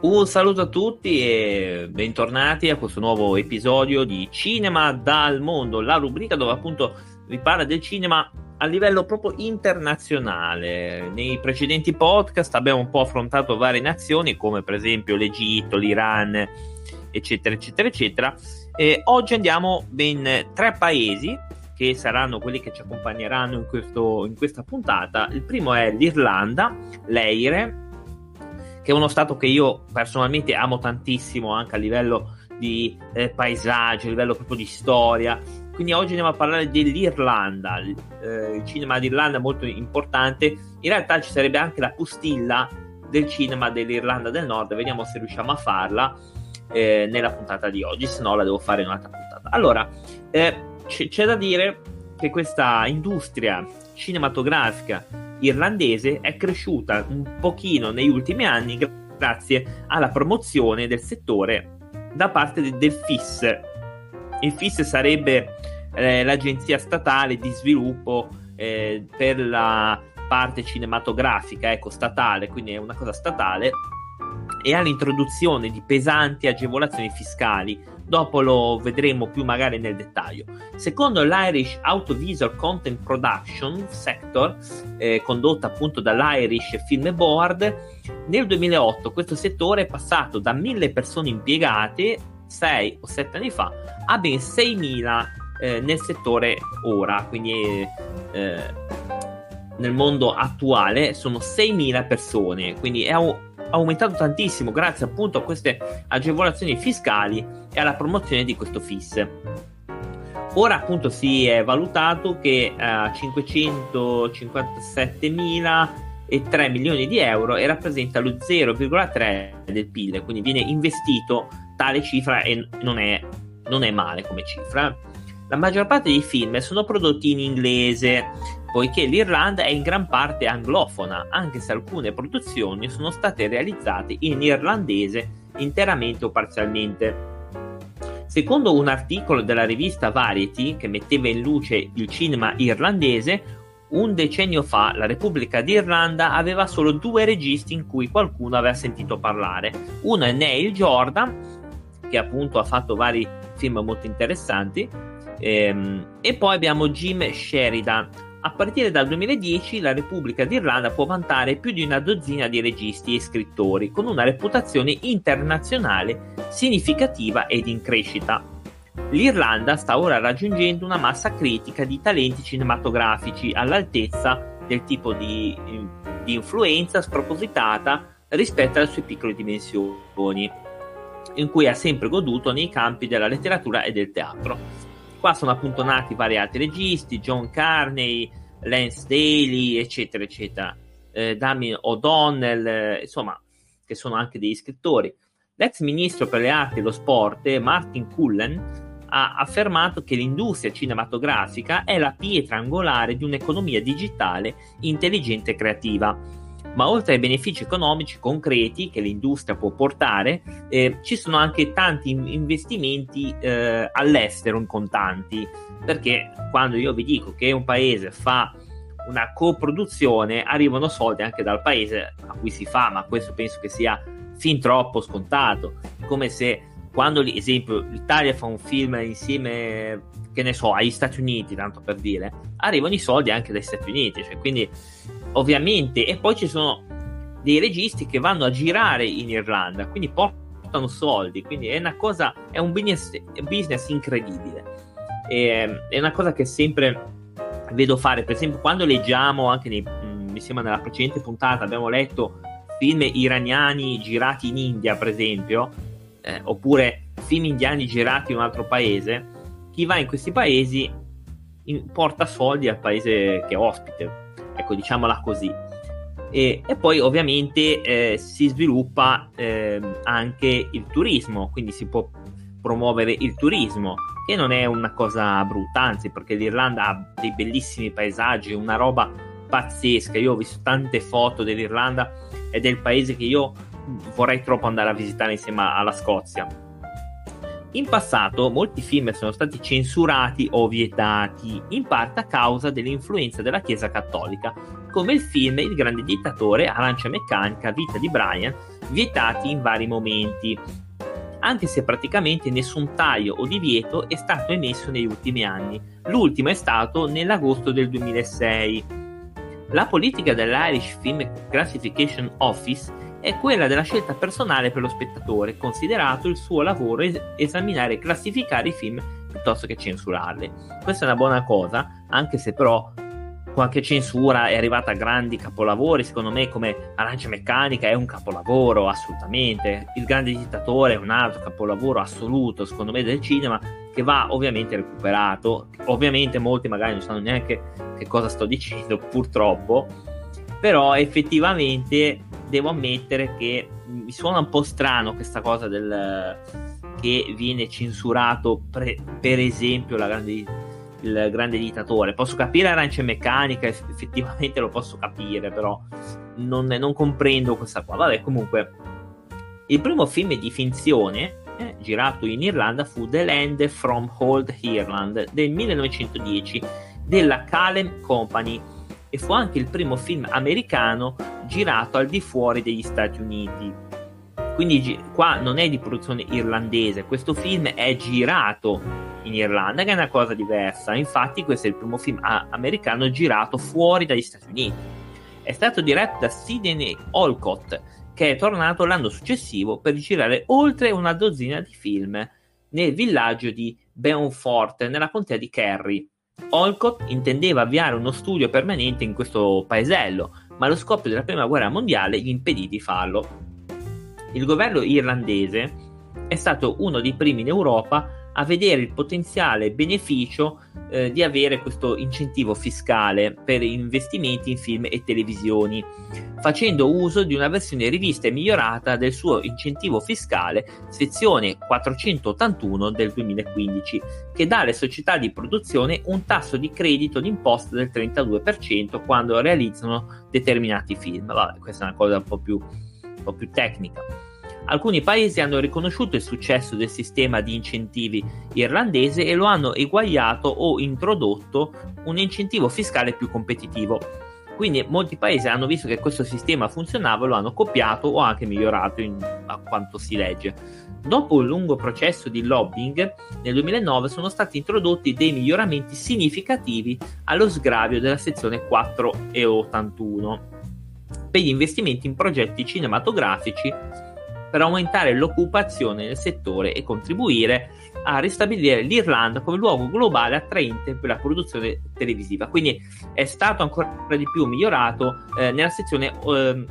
Un saluto a tutti e bentornati a questo nuovo episodio di Cinema dal mondo, la rubrica dove appunto vi parla del cinema a livello proprio internazionale. Nei precedenti podcast abbiamo un po' affrontato varie nazioni come per esempio l'Egitto, l'Iran, eccetera, eccetera, eccetera. E oggi andiamo ben tre paesi che saranno quelli che ci accompagneranno in, questo, in questa puntata. Il primo è l'Irlanda, l'Eire che è uno stato che io personalmente amo tantissimo anche a livello di eh, paesaggio, a livello proprio di storia. Quindi oggi andiamo a parlare dell'Irlanda, eh, il cinema d'Irlanda è molto importante. In realtà ci sarebbe anche la postilla del cinema dell'Irlanda del Nord, vediamo se riusciamo a farla eh, nella puntata di oggi, se no la devo fare in un'altra puntata. Allora, eh, c- c'è da dire che questa industria cinematografica irlandese è cresciuta un pochino negli ultimi anni grazie alla promozione del settore da parte de- del FIS. Il FIS sarebbe eh, l'agenzia statale di sviluppo eh, per la parte cinematografica, ecco, statale, quindi è una cosa statale, e all'introduzione di pesanti agevolazioni fiscali dopo lo vedremo più magari nel dettaglio. Secondo l'Irish Autovisual Content Production Sector, eh, condotta appunto dall'Irish Film Board, nel 2008 questo settore è passato da 1000 persone impiegate 6 o 7 anni fa a ben 6000 eh, nel settore ora, quindi eh, nel mondo attuale sono 6000 persone, quindi è un aumentato tantissimo grazie appunto a queste agevolazioni fiscali e alla promozione di questo FIS. Ora appunto si è valutato che a uh, 557.003 milioni di euro e rappresenta lo 0,3 del PIL, quindi viene investito tale cifra e non è, non è male come cifra. La maggior parte dei film sono prodotti in inglese, poiché l'Irlanda è in gran parte anglofona, anche se alcune produzioni sono state realizzate in irlandese interamente o parzialmente. Secondo un articolo della rivista Variety che metteva in luce il cinema irlandese, un decennio fa la Repubblica d'Irlanda aveva solo due registi in cui qualcuno aveva sentito parlare. Uno è Neil Jordan, che appunto ha fatto vari film molto interessanti, ehm, e poi abbiamo Jim Sheridan, a partire dal 2010 la Repubblica d'Irlanda può vantare più di una dozzina di registi e scrittori, con una reputazione internazionale significativa ed in crescita. L'Irlanda sta ora raggiungendo una massa critica di talenti cinematografici all'altezza del tipo di, di influenza spropositata rispetto alle sue piccole dimensioni, in cui ha sempre goduto nei campi della letteratura e del teatro. Qua sono appunto nati vari altri registi, John Carney, Lance Daly, eccetera, eccetera, eh, Damien O'Donnell, eh, insomma, che sono anche degli scrittori. L'ex ministro per le arti e lo sport, Martin Cullen, ha affermato che l'industria cinematografica è la pietra angolare di un'economia digitale intelligente e creativa ma oltre ai benefici economici concreti che l'industria può portare, eh, ci sono anche tanti investimenti eh, all'estero in contanti, perché quando io vi dico che un paese fa una coproduzione, arrivano soldi anche dal paese a cui si fa, ma questo penso che sia fin troppo scontato, come se quando, ad esempio, l'Italia fa un film insieme, che ne so, agli Stati Uniti, tanto per dire, arrivano i soldi anche dagli Stati Uniti, cioè, quindi ovviamente, e poi ci sono dei registi che vanno a girare in Irlanda, quindi portano soldi, quindi è una cosa, è un business, business incredibile. E, è una cosa che sempre vedo fare, per esempio, quando leggiamo anche nei, mm, mi sembra nella precedente puntata abbiamo letto film iraniani girati in India, per esempio, eh, oppure film indiani girati in un altro paese, chi va in questi paesi porta soldi al paese che ospite ecco diciamola così. E, e poi ovviamente eh, si sviluppa eh, anche il turismo, quindi si può promuovere il turismo, che non è una cosa brutta, anzi perché l'Irlanda ha dei bellissimi paesaggi, una roba pazzesca. Io ho visto tante foto dell'Irlanda ed è il paese che io vorrei troppo andare a visitare insieme alla Scozia. In passato molti film sono stati censurati o vietati, in parte a causa dell'influenza della Chiesa cattolica, come il film Il grande dittatore, Arancia meccanica, Vita di Brian, vietati in vari momenti, anche se praticamente nessun taglio o divieto è stato emesso negli ultimi anni. L'ultimo è stato nell'agosto del 2006. La politica dell'Irish Film Classification Office è quella della scelta personale per lo spettatore, considerato il suo lavoro es- esaminare e classificare i film piuttosto che censurarli. Questa è una buona cosa, anche se però qualche censura è arrivata a grandi capolavori, secondo me come Arancia Meccanica è un capolavoro assolutamente, Il Grande Dittatore è un altro capolavoro assoluto secondo me del cinema che va ovviamente recuperato, ovviamente molti magari non sanno neanche che cosa sto dicendo purtroppo, però effettivamente devo ammettere che mi suona un po' strano questa cosa del che viene censurato pre, per esempio la grande il grande dittatore. Posso capire Arancia Meccanica, effettivamente lo posso capire, però non, non comprendo questa qua. Vabbè, comunque, il primo film di finzione eh, girato in Irlanda fu The Land from Old Ireland del 1910 della Calem Company e fu anche il primo film americano girato al di fuori degli Stati Uniti. Quindi qua non è di produzione irlandese, questo film è girato in Irlanda, che è una cosa diversa. Infatti, questo è il primo film americano girato fuori dagli Stati Uniti. È stato diretto da Sidney Olcott, che è tornato l'anno successivo per girare oltre una dozzina di film nel villaggio di Beaufort, nella contea di Kerry. Olcott intendeva avviare uno studio permanente in questo paesello, ma lo scoppio della prima guerra mondiale gli impedì di farlo. Il governo irlandese è stato uno dei primi in Europa a vedere il potenziale beneficio eh, di avere questo incentivo fiscale per investimenti in film e televisioni, facendo uso di una versione rivista e migliorata del suo incentivo fiscale, sezione 481 del 2015, che dà alle società di produzione un tasso di credito d'imposta del 32% quando realizzano determinati film. Vabbè, questa è una cosa un po' più un po' più tecnica. Alcuni paesi hanno riconosciuto il successo del sistema di incentivi irlandese e lo hanno eguagliato o introdotto un incentivo fiscale più competitivo. Quindi molti paesi hanno visto che questo sistema funzionava lo hanno copiato o anche migliorato in, a quanto si legge. Dopo un lungo processo di lobbying, nel 2009 sono stati introdotti dei miglioramenti significativi allo sgravio della sezione 4 e 81 per gli investimenti in progetti cinematografici per aumentare l'occupazione nel settore e contribuire a ristabilire l'Irlanda come luogo globale attraente per la produzione televisiva. Quindi è stato ancora di più migliorato eh, nella sezione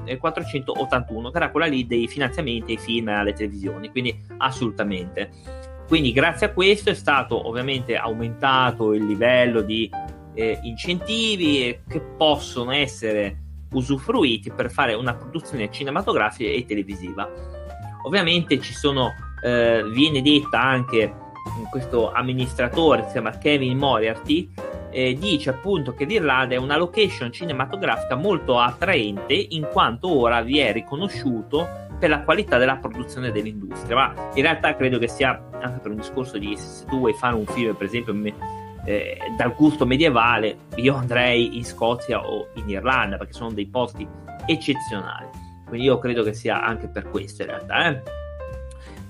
eh, 481, che era quella lì dei finanziamenti ai film e alle televisioni. Quindi assolutamente. Quindi grazie a questo è stato ovviamente aumentato il livello di eh, incentivi che possono essere usufruiti per fare una produzione cinematografica e televisiva. Ovviamente ci sono, eh, viene detta anche questo amministratore, si chiama Kevin Moriarty, eh, dice appunto che l'Irlanda è una location cinematografica molto attraente in quanto ora vi è riconosciuto per la qualità della produzione dell'industria. Ma in realtà credo che sia anche per un discorso di se tu vuoi fare un film, per esempio, eh, dal gusto medievale, io andrei in Scozia o in Irlanda perché sono dei posti eccezionali. Quindi io credo che sia anche per questo in realtà. Eh.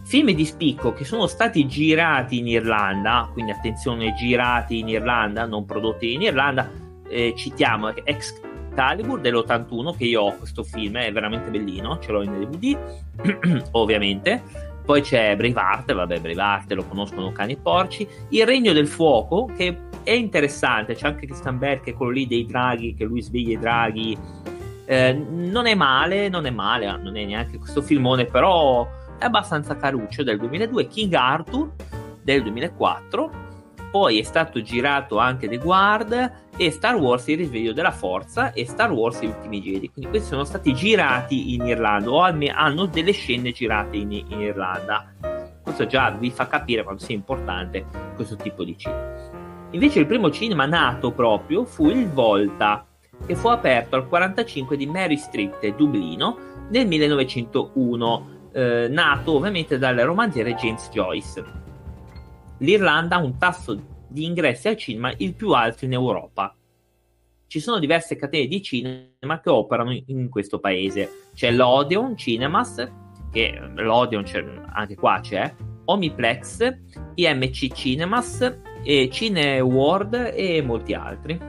Film di spicco che sono stati girati in Irlanda, quindi attenzione, girati in Irlanda, non prodotti in Irlanda. Eh, citiamo Excalibur dell'81, che io ho questo film, è veramente bellino, ce l'ho in DVD, ovviamente poi c'è Braveheart, vabbè, Braveheart lo conoscono cani e porci. Il Regno del Fuoco, che è interessante, c'è anche Christian Bell, che è quello lì dei draghi, che lui sveglia i draghi. Eh, non è male, non è male, non è neanche questo filmone, però è abbastanza caruccio del 2002. King Arthur del 2004 poi è stato girato anche The Guard e Star Wars Il risveglio della forza e Star Wars Gli ultimi Jedi. Quindi questi sono stati girati in Irlanda o almeno hanno delle scene girate in, in Irlanda. Questo già vi fa capire quanto sia importante questo tipo di cinema. Invece il primo cinema nato proprio fu il Volta, che fu aperto al 45 di Mary Street, Dublino, nel 1901, eh, nato ovviamente dal romanziere James Joyce l'Irlanda ha un tasso di ingressi al cinema il più alto in Europa. ci sono diverse catene di cinema che operano in questo paese. C'è l'Odeon Cinemas, che l'Odeon c'è, anche qua c'è, Omiplex, IMC Cinemas, e Cine World e molti altri.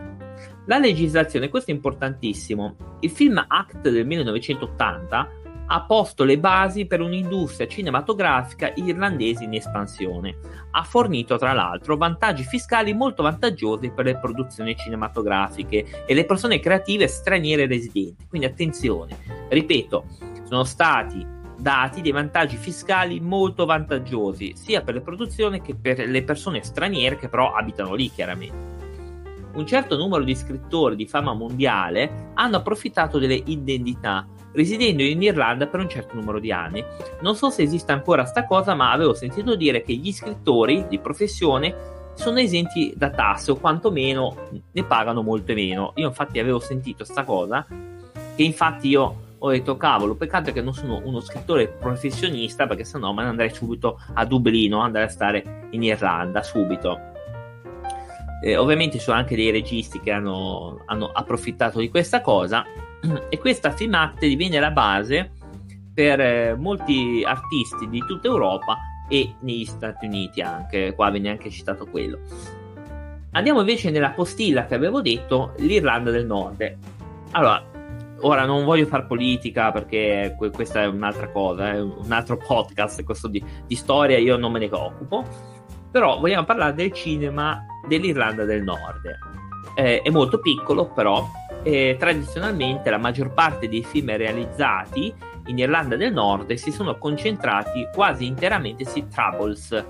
La legislazione, questo è importantissimo. Il film Act del 1980 ha posto le basi per un'industria cinematografica irlandese in espansione. Ha fornito, tra l'altro, vantaggi fiscali molto vantaggiosi per le produzioni cinematografiche e le persone creative straniere residenti. Quindi attenzione, ripeto, sono stati dati dei vantaggi fiscali molto vantaggiosi sia per le produzioni che per le persone straniere che però abitano lì chiaramente. Un certo numero di scrittori di fama mondiale hanno approfittato delle indennità residendo in Irlanda per un certo numero di anni. Non so se esista ancora sta cosa, ma avevo sentito dire che gli scrittori di professione sono esenti da tasse o quantomeno ne pagano molto meno. Io infatti avevo sentito sta cosa che infatti io ho detto cavolo, peccato che non sono uno scrittore professionista perché sennò me ne andrei subito a Dublino, andrei a stare in Irlanda subito. Eh, ovviamente ci sono anche dei registi che hanno, hanno approfittato di questa cosa e questa Film Act diviene la base per eh, molti artisti di tutta Europa e negli Stati Uniti anche, qua viene anche citato quello. Andiamo invece nella postilla che avevo detto, l'Irlanda del Nord. Allora, ora non voglio fare politica perché questa è un'altra cosa, è un altro podcast, questo di, di storia io non me ne occupo, però vogliamo parlare del cinema dell'Irlanda del Nord. Eh, è molto piccolo, però eh, tradizionalmente la maggior parte dei film realizzati in Irlanda del Nord si sono concentrati quasi interamente sui Troubles,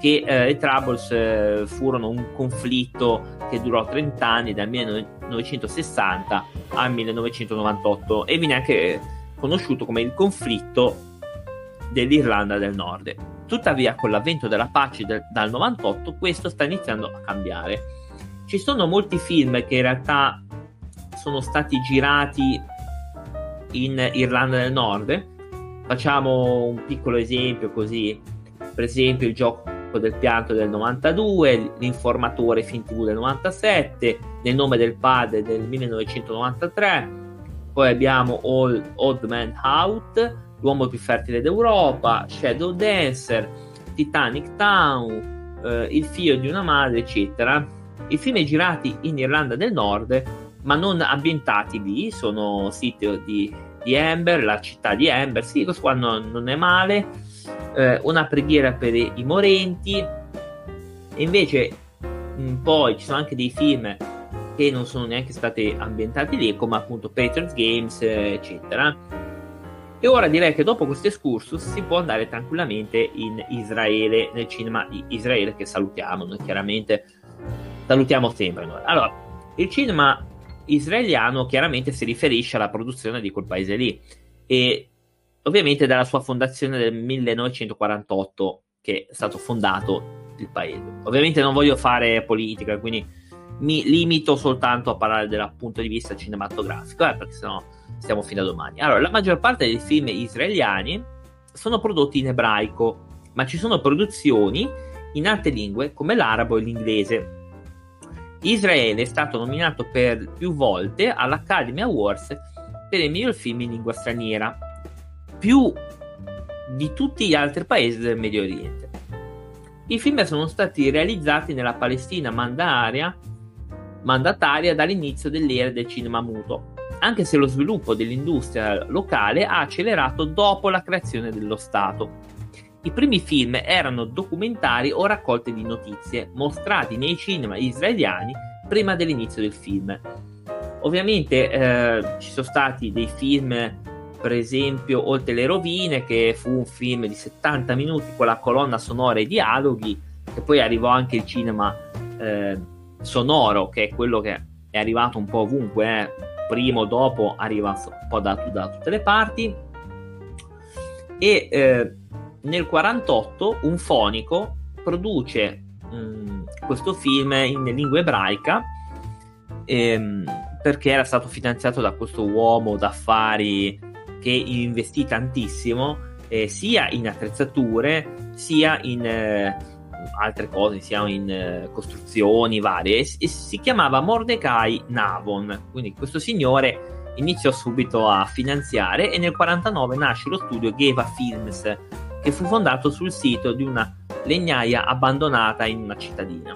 che eh, i Troubles eh, furono un conflitto che durò 30 anni, dal 1960 al 1998, e viene anche conosciuto come il conflitto dell'Irlanda del Nord. Tuttavia, con l'avvento della pace del, dal 98, questo sta iniziando a cambiare. Ci sono molti film che in realtà sono stati girati in Irlanda del Nord. Facciamo un piccolo esempio così, per esempio il gioco del pianto del 92, l'informatore film TV del 97, nel nome del padre del 1993, poi abbiamo Old, Old Man Out, l'uomo più fertile d'Europa, Shadow Dancer, Titanic Town, eh, il figlio di una madre, eccetera. I film girati in Irlanda del Nord ma non ambientati lì, sono siti di, di Amber, la città di Amber, sì, questo qua non, non è male, eh, una preghiera per i, morenti, e invece mh, mm, poi ci sono anche dei film che non sono neanche stati ambientati lì, come appunto Patriots Games, eccetera. E ora direi che dopo questo excursus si può andare tranquillamente in Israele, nel cinema di Israele che salutiamo, noi chiaramente salutiamo sempre. Noi. Allora, il cinema israeliano chiaramente si riferisce alla produzione di quel paese lì e ovviamente dalla sua fondazione del 1948 che è stato fondato il paese. Ovviamente non voglio fare politica, quindi mi limito soltanto a parlare dal punto di vista cinematografico, eh, perché sennò stiamo fino a domani. Allora, la maggior parte dei film israeliani sono prodotti in ebraico, ma ci sono produzioni in altre lingue come l'arabo e l'inglese. Israele è stato nominato per più volte all'Academy Awards per il miglior film in lingua straniera, più di tutti gli altri paesi del Medio Oriente. I film sono stati realizzati nella Palestina mandataria, dall'inizio dell'era del cinema muto, anche se lo sviluppo dell'industria locale ha accelerato dopo la creazione dello Stato. I primi film erano documentari o raccolte di notizie mostrati nei cinema israeliani prima dell'inizio del film. Ovviamente eh, ci sono stati dei film, per esempio Oltre le rovine, che fu un film di 70 minuti con la colonna sonora e i dialoghi, che poi arrivò anche il cinema eh, sonoro, che è quello che è arrivato un po' ovunque, eh. Prima o dopo arriva un po' da, da tutte le parti. E eh, nel 48 un fonico produce mh, mm, questo film in lingua ebraica ehm, perché era stato finanziato da questo uomo d'affari che investì tantissimo eh, sia in attrezzature sia in, eh, altre cose, sia in eh, costruzioni varie, e, e si chiamava Mordecai Navon. Quindi questo signore iniziò subito a finanziare e nel 49 nasce lo studio Geva Films, che fu fondato sul sito di una legnaia abbandonata in una cittadina.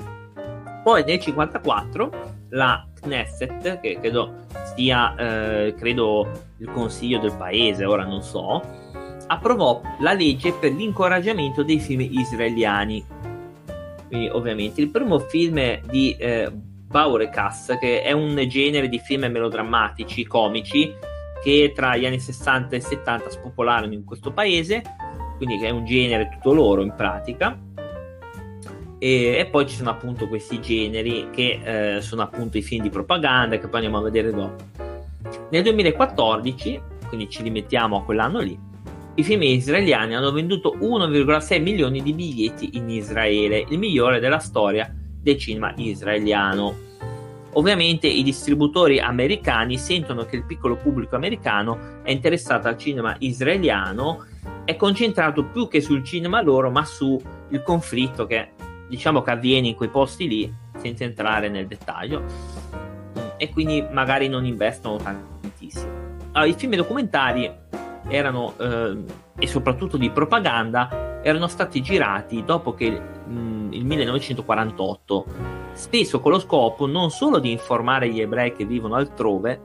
Poi nel 54 la Knesset, che credo sia eh, credo il consiglio del paese, ora non so, approvò la legge per l'incoraggiamento dei film israeliani. Quindi, ovviamente, il primo film di eh, Baurekas, che è un genere di film melodrammatici, comici, che tra gli anni 60 e 70 spopolarono in questo paese, quindi è un genere tutto loro in pratica. E, e poi ci sono appunto questi generi che eh, sono appunto i film di propaganda che poi andiamo a vedere dopo. Nel 2014, quindi ci rimettiamo a quell'anno lì, i film israeliani hanno venduto 1,6 milioni di biglietti in Israele, il migliore della storia del cinema israeliano. Ovviamente i distributori americani sentono che il piccolo pubblico americano è interessato al cinema israeliano, è concentrato più che sul cinema loro, ma sul conflitto che diciamo che avviene in quei posti lì, senza entrare nel dettaglio, e quindi magari non investono tantissimo. Allora, I film documentari erano, eh, e soprattutto di propaganda, erano stati girati dopo che mh, il 1948, spesso con lo scopo non solo di informare gli ebrei che vivono altrove,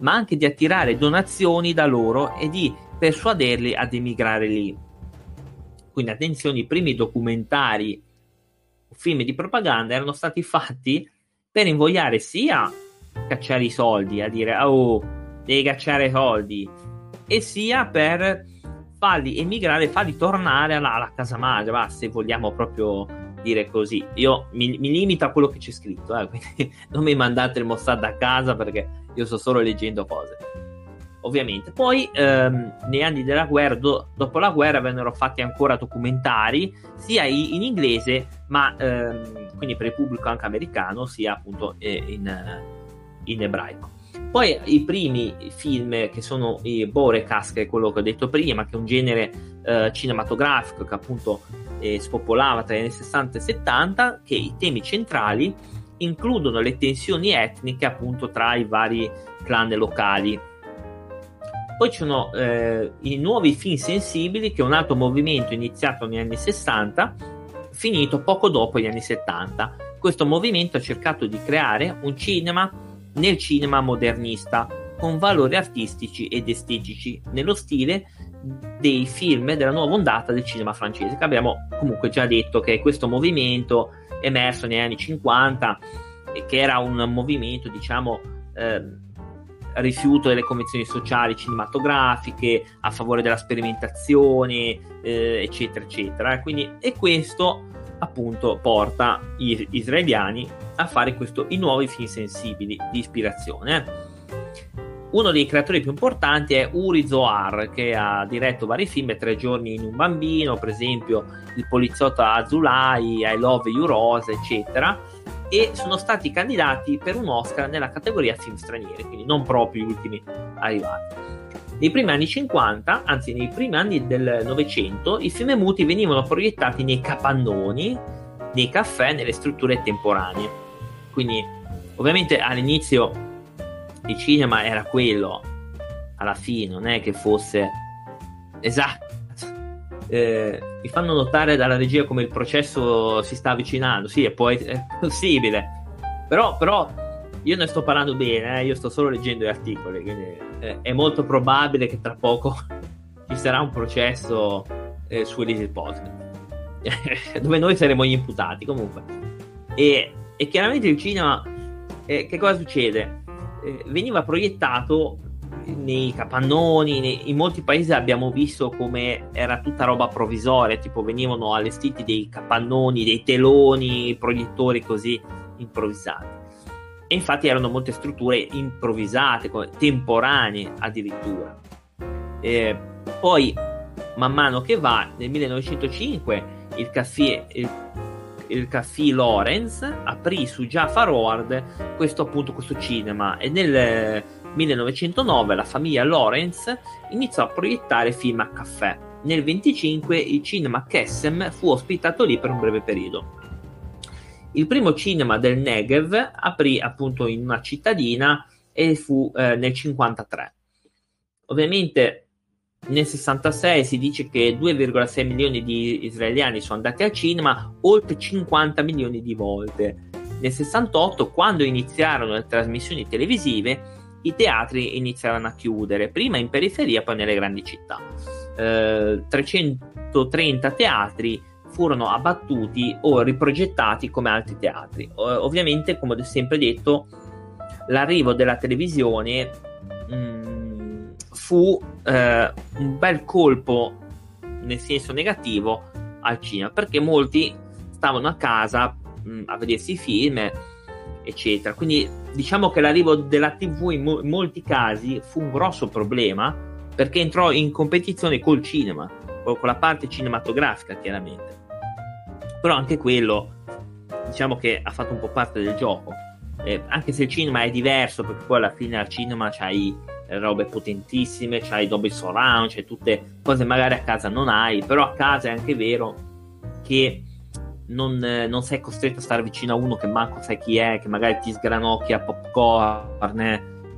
ma anche di attirare donazioni da loro e di persuaderli ad emigrare lì. Quindi attenzione, i primi documentari film di propaganda erano stati fatti per invogliare sia cacciare i soldi, a dire oh, devi cacciare i soldi, e sia per farli emigrare, farli tornare alla, alla casa madre, va, se vogliamo proprio dire così. Io mi, mi limito a quello che c'è scritto, eh, quindi non mi mandate il Mossad a casa perché io sto solo leggendo cose. Ovviamente. Poi, ehm, negli anni della guerra, do, dopo la guerra, vennero fatti ancora documentari, sia in, in inglese, ma ehm, quindi per il pubblico anche americano, sia appunto eh, in, in ebraico. Poi i primi film che sono i Borekas, che è quello che ho detto prima, che è un genere eh, cinematografico che appunto eh, spopolava tra gli anni 60 e 70, che i temi centrali includono le tensioni etniche appunto tra i vari clan locali. Poi ci sono eh, i nuovi film sensibili, che è un altro movimento iniziato negli anni 60, finito poco dopo gli anni 70. Questo movimento ha cercato di creare un cinema nel cinema modernista, con valori artistici ed estetici, nello stile dei film della nuova ondata del cinema francese, che abbiamo comunque già detto che questo movimento emerso negli anni 50 e che era un movimento, diciamo, eh, rifiuto delle convenzioni sociali cinematografiche, a favore della sperimentazione, eh, eccetera, eccetera. Quindi, e questo appunto porta gli israeliani a fare questo, i nuovi film sensibili di ispirazione. Uno dei creatori più importanti è Uri Zohar, che ha diretto vari film, Tre giorni in un bambino, per esempio Il poliziotto Azulai, I Love You Rose, eccetera, e sono stati candidati per un Oscar nella categoria film stranieri, quindi non proprio gli ultimi arrivati. Nei primi anni 50, anzi nei primi anni del Novecento, i film muti venivano proiettati nei capannoni, nei caffè, nelle strutture temporanee. Quindi, ovviamente all'inizio il cinema era quello, alla fine non è che fosse esatto. Eh, mi fanno notare dalla regia come il processo si sta avvicinando. Sì, è, poi, è possibile, però, però io ne sto parlando bene, eh? io sto solo leggendo gli articoli, quindi eh, è molto probabile che tra poco ci sarà un processo eh, su Elise Podcast, dove noi saremo gli imputati comunque. E, e chiaramente il cinema, eh, che cosa succede? Eh, veniva proiettato nei capannoni, nei, in molti paesi abbiamo visto come era tutta roba provvisoria, tipo venivano allestiti dei capannoni, dei teloni, proiettori così improvvisati e infatti erano molte strutture improvvisate, temporanee addirittura. E poi, man mano che va, nel 1905 il caffè, il, il caffè Lorenz aprì su Jafar Howard questo appunto questo cinema e nel 1909 la famiglia Lorenz iniziò a proiettare film a caffè nel 25 il cinema Kessem fu ospitato lì per un breve periodo. Il primo cinema del Negev aprì appunto in una cittadina e fu eh, nel 53. Ovviamente nel 66 si dice che 2,6 milioni di israeliani sono andati al cinema, oltre 50 milioni di volte. Nel 68, quando iniziarono le trasmissioni televisive, i teatri iniziarono a chiudere, prima in periferia, poi nelle grandi città. Eh, 330 teatri furono abbattuti o riprogettati come altri teatri. Eh, ovviamente, come ho sempre detto, l'arrivo della televisione mh, mm, fu eh, un bel colpo nel senso negativo al cinema perché molti stavano a casa mh, mm, a vedersi i film eccetera. Quindi diciamo che l'arrivo della tv in, mo- in molti casi fu un grosso problema perché entrò in competizione col cinema con la parte cinematografica chiaramente. Però anche quello diciamo che ha fatto un po' parte del gioco. Eh, anche se il cinema è diverso perché poi alla fine al cinema c'hai robe potentissime, c'hai Dolby Surround, c'hai tutte cose magari a casa non hai, però a casa è anche vero che non, non, sei costretto a stare vicino a uno che manco sai chi è, che magari ti sgranocchia popcorn,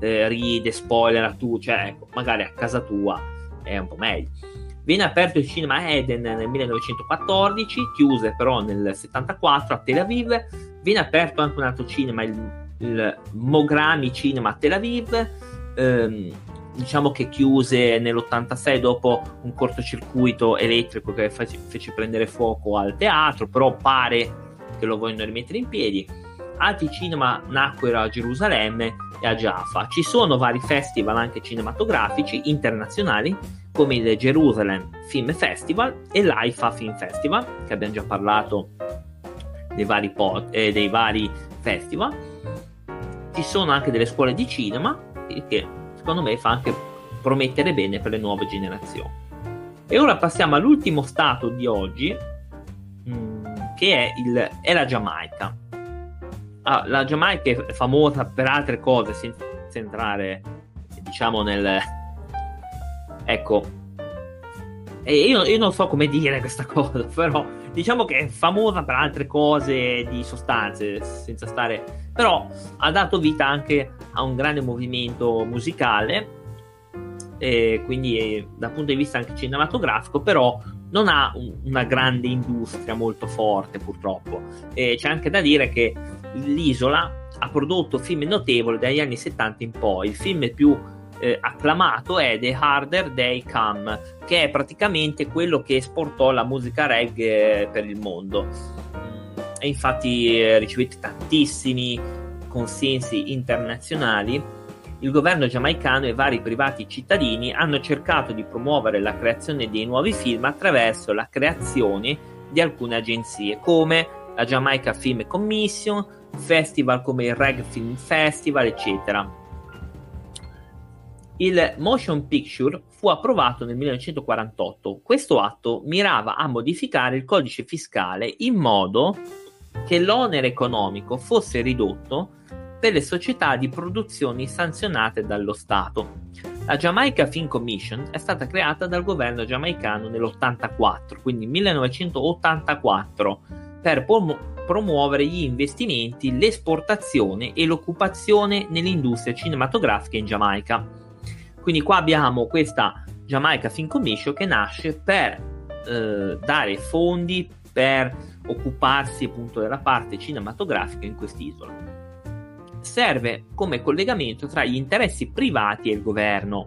eh, ride, spoiler a tu, cioè ecco, magari a casa tua è un po' meglio. Viene aperto il cinema Eden nel 1914, chiuse però nel 74 a Tel Aviv. Viene aperto anche un altro cinema, il, il Mogrami Cinema a Tel Aviv ehm, diciamo che chiuse nell'86 dopo un cortocircuito elettrico che fece, fece prendere fuoco al teatro, però pare che lo vogliono rimettere in piedi. Altri cinema nacquero a Gerusalemme e a Jaffa. Ci sono vari festival anche cinematografici internazionali come il Jerusalem Film Festival e l'AIFA Film Festival, che abbiamo già parlato dei vari, pod, eh, dei vari festival. Ci sono anche delle scuole di cinema il che secondo me fa anche promettere bene per le nuove generazioni. E ora passiamo all'ultimo stato di oggi, mm, che è, il, è, la Giamaica. Ah, la Giamaica è famosa per altre cose, senza entrare, diciamo, nel... Ecco, e io, io, non so come dire questa cosa, però diciamo che è famosa per altre cose di sostanze, senza stare... Però ha dato vita anche a un grande movimento musicale, quindi è, dal punto di vista anche cinematografico, però non ha un, una grande industria molto forte purtroppo. E c'è anche da dire che l'isola ha prodotto film notevoli dagli anni 70 in poi. Il film più eh, acclamato è The Harder Day Come, che è praticamente quello che esportò la musica reggae per il mondo. E infatti eh, ricevette tantissimi consensi internazionali. Il governo giamaicano e vari privati cittadini hanno cercato di promuovere la creazione dei nuovi film attraverso la creazione di alcune agenzie come la Jamaica Film Commission, festival come il Reg Film Festival, eccetera. Il Motion Picture fu approvato nel 1948. Questo atto mirava a modificare il codice fiscale in modo che l'onere economico fosse ridotto per le società di produzioni sanzionate dallo Stato. La Jamaica Film Commission è stata creata dal governo giamaicano nell'84, quindi 1984, per promuovere gli investimenti, l'esportazione e l'occupazione nell'industria cinematografica in Giamaica. Quindi qua abbiamo questa Jamaica Film Commission che nasce per eh, dare fondi per occuparsi appunto della parte cinematografica in quest'isola. Serve come collegamento tra gli interessi privati e il governo.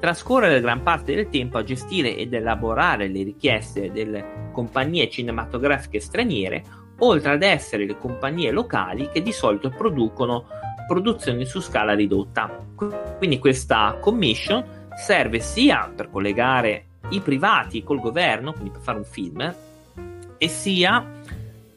Trascorrere gran parte del tempo a gestire ed elaborare le richieste delle compagnie cinematografiche straniere, oltre ad essere le compagnie locali che di solito producono produzioni su scala ridotta. Quindi questa commission serve sia per collegare i privati col governo, quindi per fare un film, e sia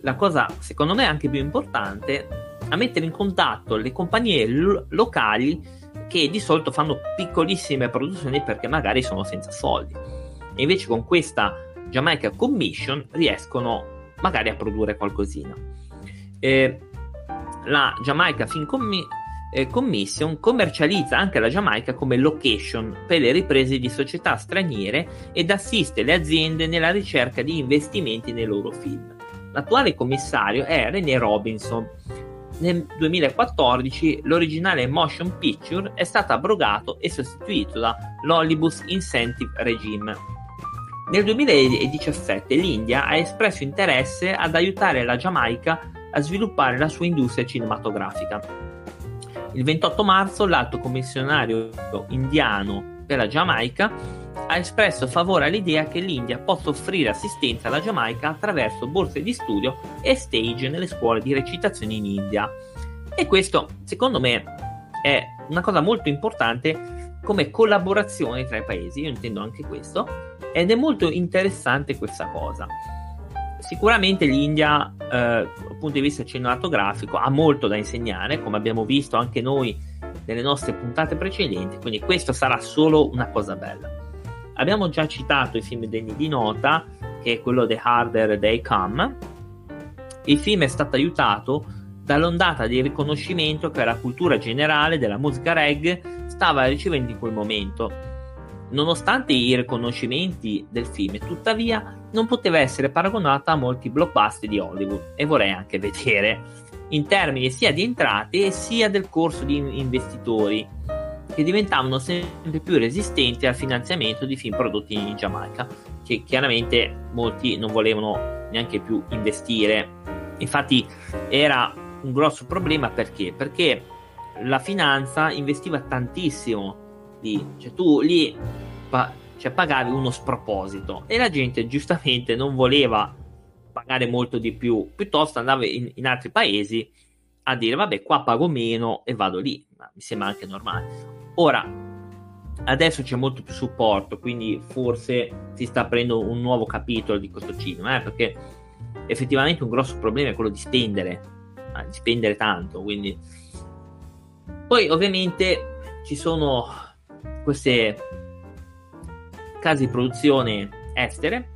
la cosa secondo me anche più importante a mettere in contatto le compagnie lo- locali che di solito fanno piccolissime produzioni perché magari sono senza soldi e invece con questa Jamaica Commission riescono magari a produrre qualcosina. Eh, la Jamaica Film, Commi- eh, Commission commercializza anche la Giamaica come location per le riprese di società straniere ed assiste le aziende nella ricerca di investimenti nei loro film. L'attuale commissario è René Robinson. Nel 2014 l'originale motion picture è stato abrogato e sostituito da l'Hollywood Incentive Regime. Nel 2017 l'India ha espresso interesse ad aiutare la Giamaica a sviluppare la sua industria cinematografica. Il 28 marzo l'alto commissionario indiano per la Giamaica ha espresso favore all'idea che l'India possa offrire assistenza alla Giamaica attraverso borse di studio e stage nelle scuole di recitazione in India. E questo, secondo me, è una cosa molto importante come collaborazione tra i paesi, io intendo anche questo, ed è molto interessante questa cosa. Sicuramente l'India, eh, dal punto di vista cinematografico, ha molto da insegnare, come abbiamo visto anche noi nelle nostre puntate precedenti, quindi questo sarà solo una cosa bella. Abbiamo già citato i film degni di nota, che è quello The Harder They Come. Il film è stato aiutato dall'ondata di riconoscimento che la cultura generale della musica reggae stava ricevendo in quel momento Nonostante i riconoscimenti del film, tuttavia, non poteva essere paragonata a molti blockbuster di Hollywood e vorrei anche vedere in termini sia di entrate sia del corso di investitori che diventavano sempre più resistenti al finanziamento di film prodotti in Giamaica, che chiaramente molti non volevano neanche più investire. Infatti era un grosso problema perché? Perché la finanza investiva tantissimo lì, cioè tu lì pa- cioè pagavi uno sproposito. E la gente giustamente non voleva pagare molto di più, piuttosto andava in, in altri paesi a dire vabbè qua pago meno e vado lì, ma mi sembra anche normale. Ora, adesso c'è molto più supporto, quindi forse si sta aprendo un nuovo capitolo di questo cinema, eh, perché effettivamente un grosso problema è quello di spendere, eh, di spendere tanto, quindi... Poi ovviamente ci sono queste case di produzione estere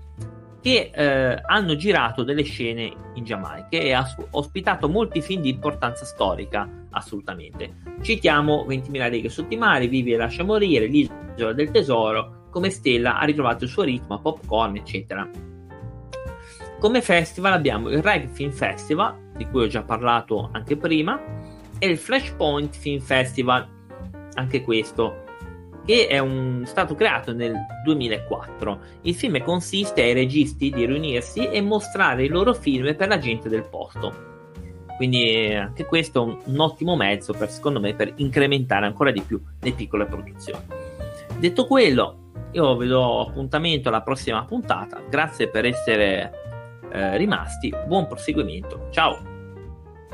che eh, hanno girato delle scene in Giamaica e ha ospitato molti film di importanza storica, assolutamente. Citiamo 20.000 righe sotto i mari, Vivi e lascia morire, L'isola del tesoro, come Stella ha ritrovato il suo ritmo, Popcorn, eccetera. Come festival abbiamo il Reg Film Festival, di cui ho già parlato anche prima, e il Flashpoint Film Festival, anche questo che è un, stato creato nel 2004. Il film consiste ai registi di riunirsi e mostrare i loro film per la gente del posto. Quindi anche questo è un, un ottimo mezzo per, secondo me, per incrementare ancora di più le piccole produzioni. Detto quello, io vi do appuntamento alla prossima puntata. Grazie per essere eh, rimasti. Buon proseguimento. Ciao!